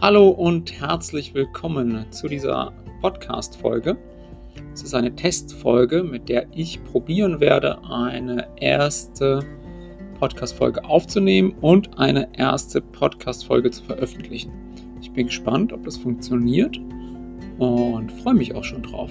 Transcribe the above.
Hallo und herzlich willkommen zu dieser Podcast-Folge. Es ist eine Testfolge, mit der ich probieren werde, eine erste Podcast-Folge aufzunehmen und eine erste Podcast-Folge zu veröffentlichen. Ich bin gespannt, ob das funktioniert und freue mich auch schon drauf.